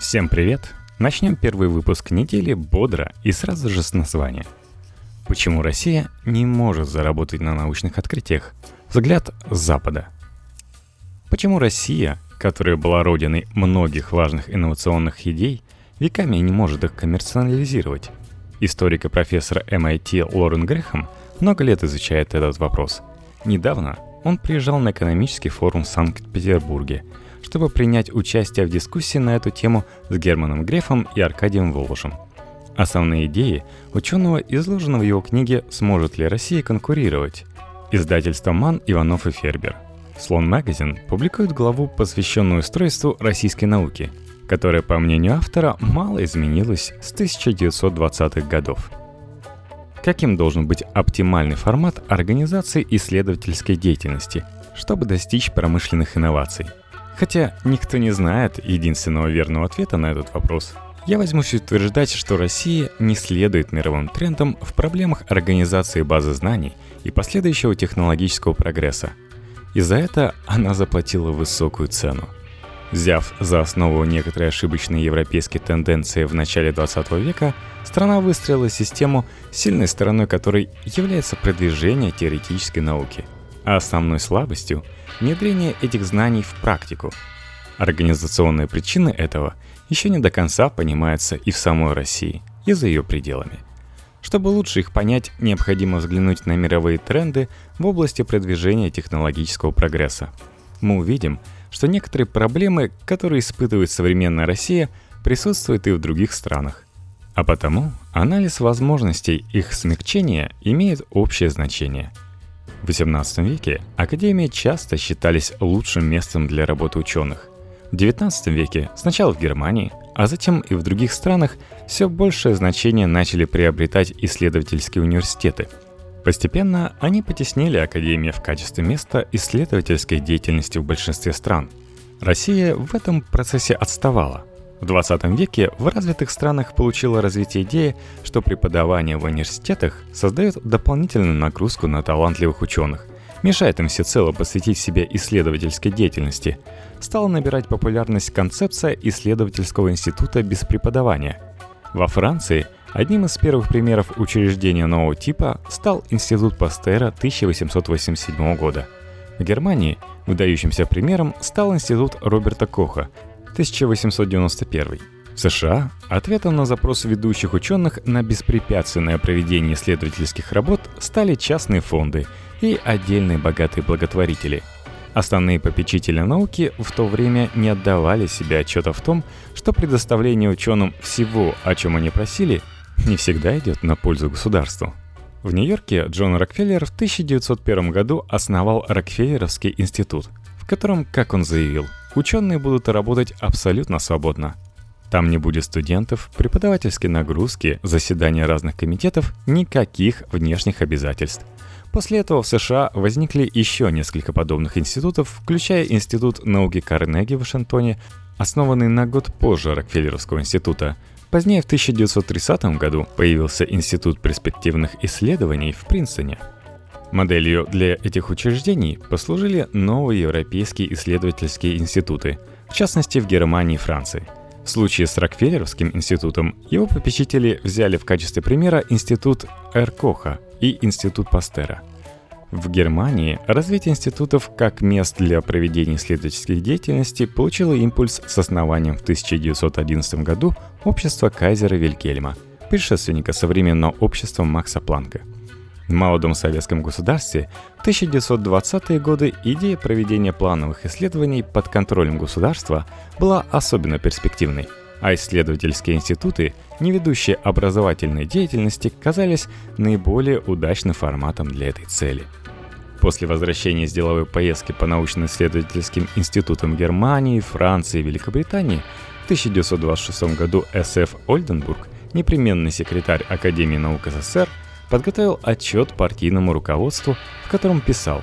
Всем привет! Начнем первый выпуск недели бодро и сразу же с названия. Почему Россия не может заработать на научных открытиях? Взгляд с Запада. Почему Россия, которая была родиной многих важных инновационных идей, веками не может их коммерциализировать? Историк и профессор MIT Лорен Грехам много лет изучает этот вопрос. Недавно он приезжал на экономический форум в Санкт-Петербурге – чтобы принять участие в дискуссии на эту тему с Германом Грефом и Аркадием Волошем. Основные идеи ученого изложены в его книге «Сможет ли Россия конкурировать?» Издательство «Ман, Иванов и Фербер». «Слон Магазин» публикует главу, посвященную устройству российской науки, которая, по мнению автора, мало изменилась с 1920-х годов. Каким должен быть оптимальный формат организации исследовательской деятельности, чтобы достичь промышленных инноваций – Хотя никто не знает единственного верного ответа на этот вопрос. Я возьмусь утверждать, что Россия не следует мировым трендам в проблемах организации базы знаний и последующего технологического прогресса. И за это она заплатила высокую цену. Взяв за основу некоторые ошибочные европейские тенденции в начале 20 века, страна выстроила систему, сильной стороной которой является продвижение теоретической науки, а основной слабостью внедрение этих знаний в практику. Организационные причины этого еще не до конца понимаются и в самой России, и за ее пределами. Чтобы лучше их понять, необходимо взглянуть на мировые тренды в области продвижения технологического прогресса. Мы увидим, что некоторые проблемы, которые испытывает современная Россия, присутствуют и в других странах. А потому анализ возможностей их смягчения имеет общее значение – в XVIII веке академии часто считались лучшим местом для работы ученых. В XIX веке сначала в Германии, а затем и в других странах все большее значение начали приобретать исследовательские университеты. Постепенно они потеснили академию в качестве места исследовательской деятельности в большинстве стран. Россия в этом процессе отставала, в 20 веке в развитых странах получила развитие идея, что преподавание в университетах создает дополнительную нагрузку на талантливых ученых, мешает им всецело посвятить себя исследовательской деятельности. Стала набирать популярность концепция исследовательского института без преподавания. Во Франции одним из первых примеров учреждения нового типа стал Институт Пастера 1887 года. В Германии выдающимся примером стал Институт Роберта Коха, 1891. В США ответом на запрос ведущих ученых на беспрепятственное проведение исследовательских работ стали частные фонды и отдельные богатые благотворители. Основные попечители науки в то время не отдавали себе отчета в том, что предоставление ученым всего, о чем они просили, не всегда идет на пользу государству. В Нью-Йорке Джон Рокфеллер в 1901 году основал Рокфеллеровский институт, в котором, как он заявил, ученые будут работать абсолютно свободно. Там не будет студентов, преподавательской нагрузки, заседания разных комитетов, никаких внешних обязательств. После этого в США возникли еще несколько подобных институтов, включая Институт науки Карнеги в Вашингтоне, основанный на год позже Рокфеллеровского института. Позднее, в 1930 году, появился Институт перспективных исследований в Принстоне – Моделью для этих учреждений послужили новые европейские исследовательские институты, в частности в Германии и Франции. В случае с Рокфеллеровским институтом его попечители взяли в качестве примера институт Эркоха и институт Пастера. В Германии развитие институтов как мест для проведения исследовательской деятельности получило импульс с основанием в 1911 году общества Кайзера Вилькельма, предшественника современного общества Макса Планка – в молодом советском государстве в 1920-е годы идея проведения плановых исследований под контролем государства была особенно перспективной, а исследовательские институты, не ведущие образовательной деятельности, казались наиболее удачным форматом для этой цели. После возвращения с деловой поездки по научно-исследовательским институтам Германии, Франции и Великобритании в 1926 году С.Ф. Ольденбург, непременный секретарь Академии наук СССР, подготовил отчет партийному руководству, в котором писал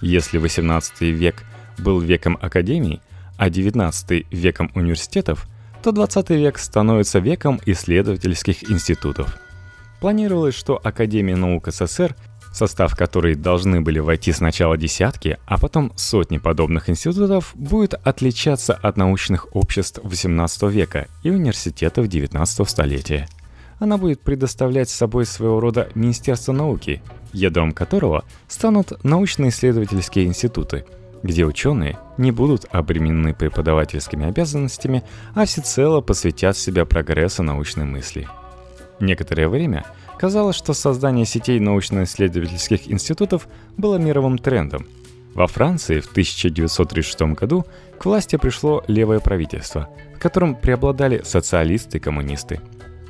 «Если XVIII век был веком академий, а XIX веком университетов, то XX век становится веком исследовательских институтов». Планировалось, что Академия наук СССР состав которой должны были войти сначала десятки, а потом сотни подобных институтов, будет отличаться от научных обществ XVIII века и университетов XIX столетия. Она будет предоставлять собой своего рода Министерство науки, ядром которого станут научно-исследовательские институты, где ученые не будут обременены преподавательскими обязанностями, а всецело посвятят себя прогрессу научной мысли. Некоторое время – Казалось, что создание сетей научно-исследовательских институтов было мировым трендом. Во Франции в 1936 году к власти пришло левое правительство, в котором преобладали социалисты и коммунисты.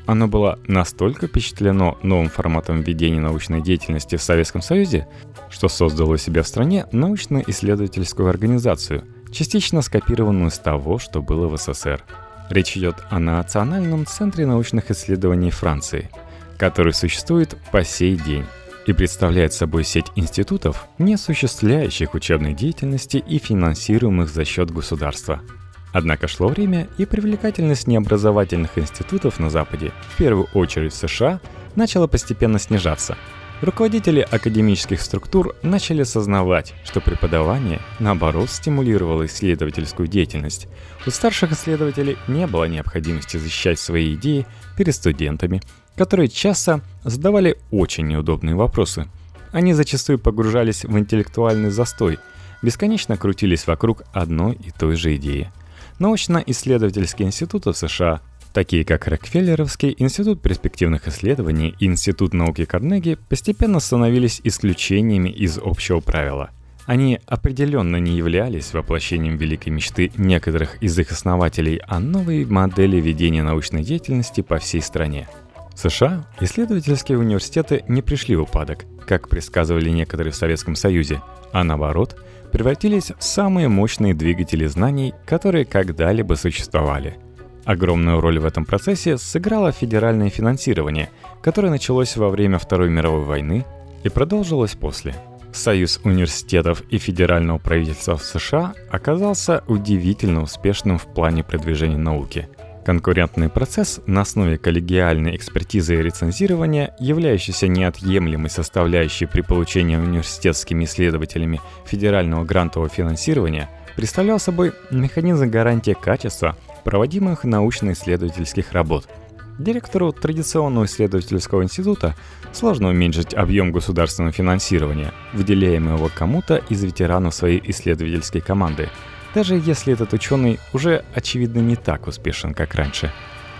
Оно было настолько впечатлено новым форматом ведения научной деятельности в Советском Союзе, что создало себе в стране научно-исследовательскую организацию, частично скопированную с того, что было в СССР. Речь идет о Национальном центре научных исследований Франции – который существует по сей день и представляет собой сеть институтов, не осуществляющих учебной деятельности и финансируемых за счет государства. Однако шло время, и привлекательность необразовательных институтов на Западе, в первую очередь в США, начала постепенно снижаться. Руководители академических структур начали осознавать, что преподавание, наоборот, стимулировало исследовательскую деятельность. У старших исследователей не было необходимости защищать свои идеи перед студентами которые часто задавали очень неудобные вопросы. Они зачастую погружались в интеллектуальный застой, бесконечно крутились вокруг одной и той же идеи. Научно-исследовательские институты в США, такие как Рокфеллеровский институт перспективных исследований и Институт науки Карнеги, постепенно становились исключениями из общего правила. Они определенно не являлись воплощением великой мечты некоторых из их основателей о новой модели ведения научной деятельности по всей стране – в США исследовательские университеты не пришли в упадок, как предсказывали некоторые в Советском Союзе, а наоборот, превратились в самые мощные двигатели знаний, которые когда-либо существовали. Огромную роль в этом процессе сыграло федеральное финансирование, которое началось во время Второй мировой войны и продолжилось после. Союз университетов и федерального правительства в США оказался удивительно успешным в плане продвижения науки – Конкурентный процесс на основе коллегиальной экспертизы и рецензирования, являющийся неотъемлемой составляющей при получении университетскими исследователями федерального грантового финансирования, представлял собой механизм гарантии качества проводимых научно-исследовательских работ. Директору традиционного исследовательского института сложно уменьшить объем государственного финансирования, выделяемого кому-то из ветеранов своей исследовательской команды – даже если этот ученый уже очевидно не так успешен, как раньше.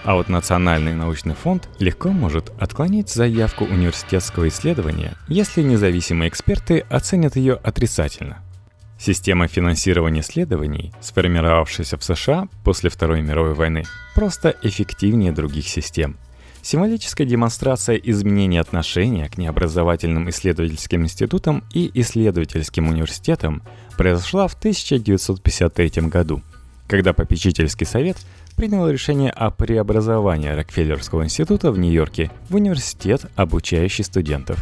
А вот Национальный научный фонд легко может отклонить заявку университетского исследования, если независимые эксперты оценят ее отрицательно. Система финансирования исследований, сформировавшаяся в США после Второй мировой войны, просто эффективнее других систем – Символическая демонстрация изменения отношения к необразовательным исследовательским институтам и исследовательским университетам произошла в 1953 году, когда попечительский совет принял решение о преобразовании Рокфеллерского института в Нью-Йорке в университет, обучающий студентов.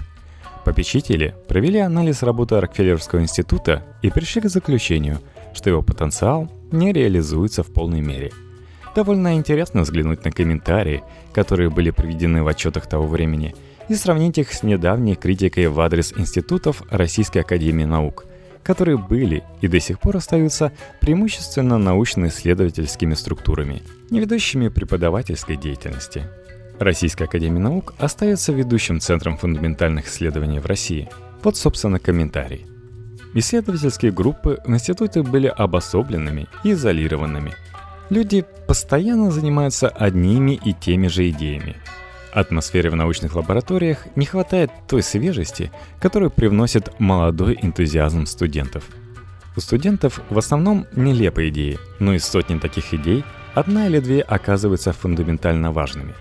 Попечители провели анализ работы Рокфеллерского института и пришли к заключению, что его потенциал не реализуется в полной мере – Довольно интересно взглянуть на комментарии, которые были приведены в отчетах того времени, и сравнить их с недавней критикой в адрес институтов Российской Академии Наук, которые были и до сих пор остаются преимущественно научно-исследовательскими структурами, не ведущими преподавательской деятельности. Российская Академия Наук остается ведущим центром фундаментальных исследований в России. Вот, собственно, комментарий. Исследовательские группы в институте были обособленными и изолированными – Люди постоянно занимаются одними и теми же идеями. Атмосфере в научных лабораториях не хватает той свежести, которую привносит молодой энтузиазм студентов. У студентов в основном нелепые идеи, но из сотни таких идей одна или две оказываются фундаментально важными.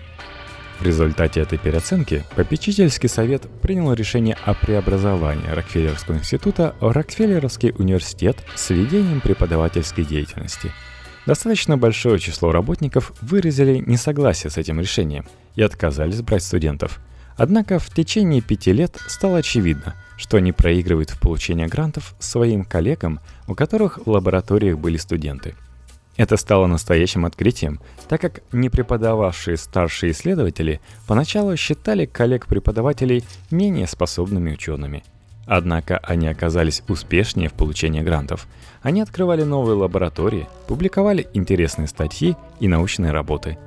В результате этой переоценки попечительский совет принял решение о преобразовании Рокфеллерского института в Рокфеллеровский университет с ведением преподавательской деятельности – Достаточно большое число работников выразили несогласие с этим решением и отказались брать студентов. Однако в течение пяти лет стало очевидно, что они проигрывают в получении грантов своим коллегам, у которых в лабораториях были студенты. Это стало настоящим открытием, так как не преподававшие старшие исследователи поначалу считали коллег-преподавателей менее способными учеными. Однако они оказались успешнее в получении грантов. Они открывали новые лаборатории, публиковали интересные статьи и научные работы.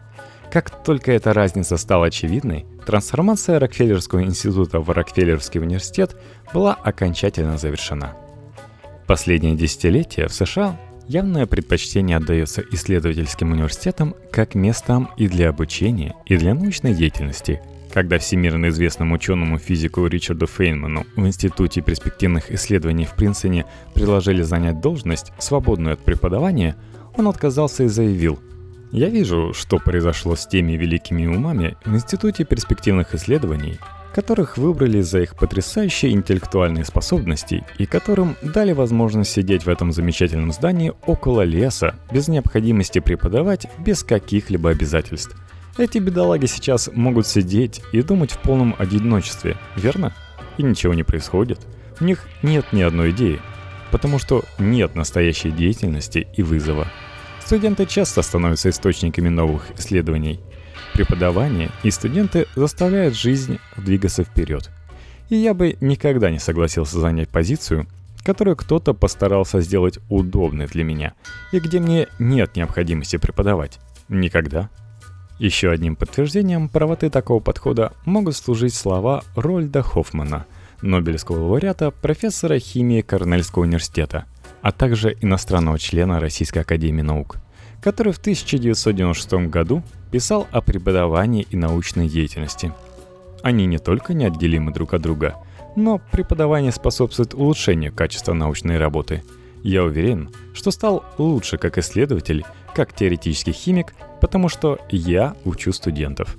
Как только эта разница стала очевидной, трансформация Рокфеллерского института в Рокфеллеровский университет была окончательно завершена. Последние десятилетия в США Явное предпочтение отдается исследовательским университетам как местам и для обучения, и для научной деятельности. Когда всемирно известному ученому физику Ричарду Фейнману в Институте перспективных исследований в Принцене предложили занять должность, свободную от преподавания, он отказался и заявил «Я вижу, что произошло с теми великими умами в Институте перспективных исследований, которых выбрали за их потрясающие интеллектуальные способности и которым дали возможность сидеть в этом замечательном здании около леса, без необходимости преподавать, без каких-либо обязательств. Эти бедолаги сейчас могут сидеть и думать в полном одиночестве, верно? И ничего не происходит. У них нет ни одной идеи, потому что нет настоящей деятельности и вызова. Студенты часто становятся источниками новых исследований – Преподавание и студенты заставляют жизнь двигаться вперед. И я бы никогда не согласился занять позицию, которую кто-то постарался сделать удобной для меня, и где мне нет необходимости преподавать. Никогда. Еще одним подтверждением правоты такого подхода могут служить слова Рольда Хоффмана, Нобелевского лауреата, профессора химии Корнельского университета, а также иностранного члена Российской академии наук – который в 1996 году писал о преподавании и научной деятельности. Они не только неотделимы друг от друга, но преподавание способствует улучшению качества научной работы. Я уверен, что стал лучше как исследователь, как теоретический химик, потому что я учу студентов.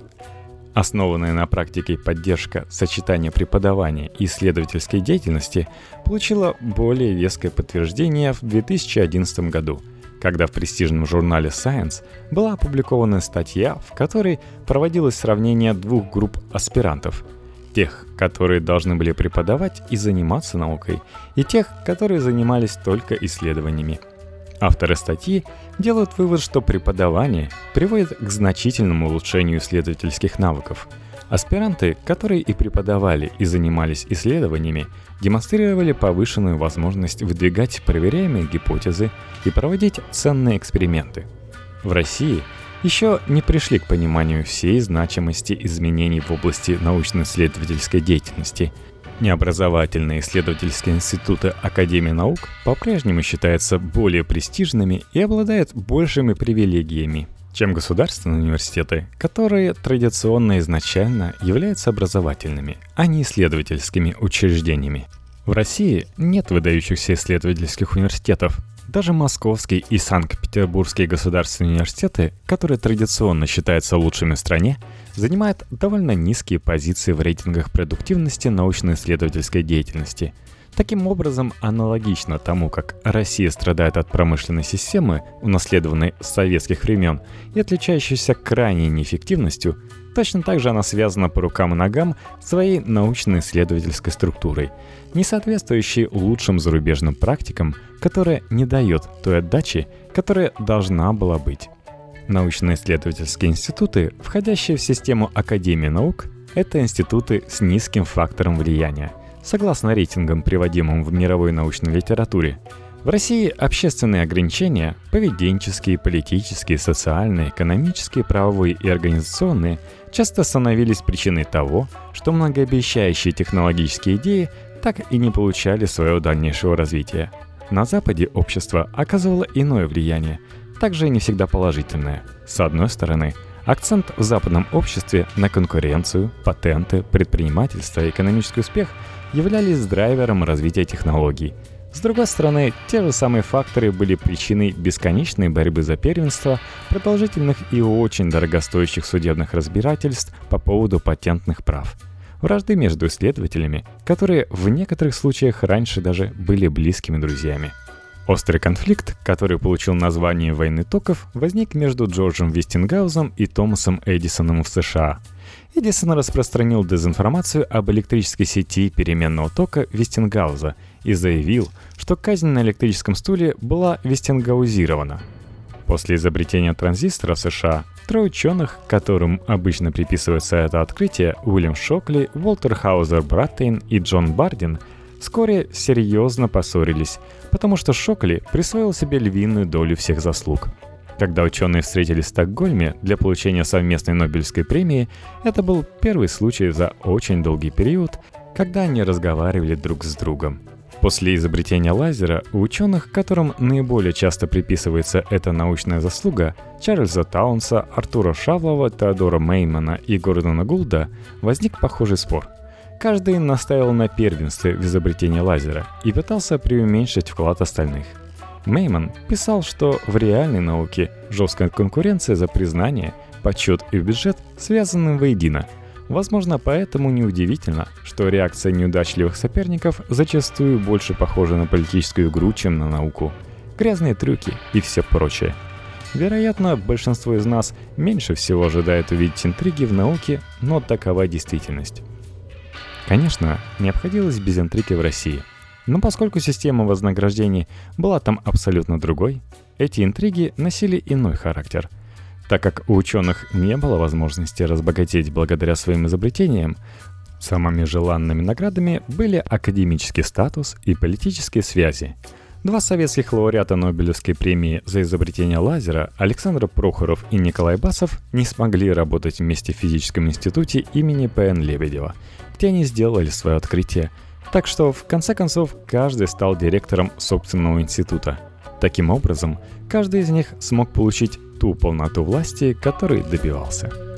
Основанная на практике поддержка сочетания преподавания и исследовательской деятельности получила более веское подтверждение в 2011 году – когда в престижном журнале Science была опубликована статья, в которой проводилось сравнение двух групп аспирантов. Тех, которые должны были преподавать и заниматься наукой, и тех, которые занимались только исследованиями. Авторы статьи делают вывод, что преподавание приводит к значительному улучшению исследовательских навыков – Аспиранты, которые и преподавали, и занимались исследованиями, демонстрировали повышенную возможность выдвигать проверяемые гипотезы и проводить ценные эксперименты. В России еще не пришли к пониманию всей значимости изменений в области научно-исследовательской деятельности. Необразовательные исследовательские институты Академии наук по-прежнему считаются более престижными и обладают большими привилегиями чем государственные университеты, которые традиционно изначально являются образовательными, а не исследовательскими учреждениями. В России нет выдающихся исследовательских университетов. Даже Московский и Санкт-Петербургские государственные университеты, которые традиционно считаются лучшими в стране, занимают довольно низкие позиции в рейтингах продуктивности научно-исследовательской деятельности – Таким образом, аналогично тому, как Россия страдает от промышленной системы, унаследованной с советских времен и отличающейся крайней неэффективностью, точно так же она связана по рукам и ногам своей научно-исследовательской структурой, не соответствующей лучшим зарубежным практикам, которая не дает той отдачи, которая должна была быть. Научно-исследовательские институты, входящие в систему Академии наук, это институты с низким фактором влияния – согласно рейтингам, приводимым в мировой научной литературе. В России общественные ограничения, поведенческие, политические, социальные, экономические, правовые и организационные, часто становились причиной того, что многообещающие технологические идеи так и не получали своего дальнейшего развития. На Западе общество оказывало иное влияние, также не всегда положительное. С одной стороны, акцент в западном обществе на конкуренцию, патенты, предпринимательство и экономический успех – являлись драйвером развития технологий. С другой стороны, те же самые факторы были причиной бесконечной борьбы за первенство, продолжительных и очень дорогостоящих судебных разбирательств по поводу патентных прав. Вражды между исследователями, которые в некоторых случаях раньше даже были близкими друзьями. Острый конфликт, который получил название «Войны токов», возник между Джорджем Вестингаузом и Томасом Эдисоном в США – Эдисон распространил дезинформацию об электрической сети переменного тока Вестингауза и заявил, что казнь на электрическом стуле была вестингаузирована. После изобретения транзистора в США трое ученых, которым обычно приписывается это открытие, Уильям Шокли, Уолтер Хаузер Браттейн и Джон Бардин, вскоре серьезно поссорились, потому что Шокли присвоил себе львиную долю всех заслуг. Когда ученые встретились в Стокгольме для получения совместной Нобелевской премии, это был первый случай за очень долгий период, когда они разговаривали друг с другом. После изобретения лазера у ученых, которым наиболее часто приписывается эта научная заслуга, Чарльза Таунса, Артура Шавлова, Теодора Меймана и Гордона Гулда, возник похожий спор. Каждый настаивал на первенстве в изобретении лазера и пытался преуменьшить вклад остальных. Мейман писал, что в реальной науке жесткая конкуренция за признание, почет и бюджет связаны воедино – Возможно, поэтому неудивительно, что реакция неудачливых соперников зачастую больше похожа на политическую игру, чем на науку. Грязные трюки и все прочее. Вероятно, большинство из нас меньше всего ожидает увидеть интриги в науке, но такова действительность. Конечно, не обходилось без интриги в России. Но поскольку система вознаграждений была там абсолютно другой, эти интриги носили иной характер – так как у ученых не было возможности разбогатеть благодаря своим изобретениям, самыми желанными наградами были академический статус и политические связи. Два советских лауреата Нобелевской премии за изобретение лазера Александр Прохоров и Николай Басов не смогли работать вместе в физическом институте имени П.Н. Лебедева, где они сделали свое открытие. Так что, в конце концов, каждый стал директором собственного института. Таким образом, каждый из них смог получить ту полноту власти, которой добивался.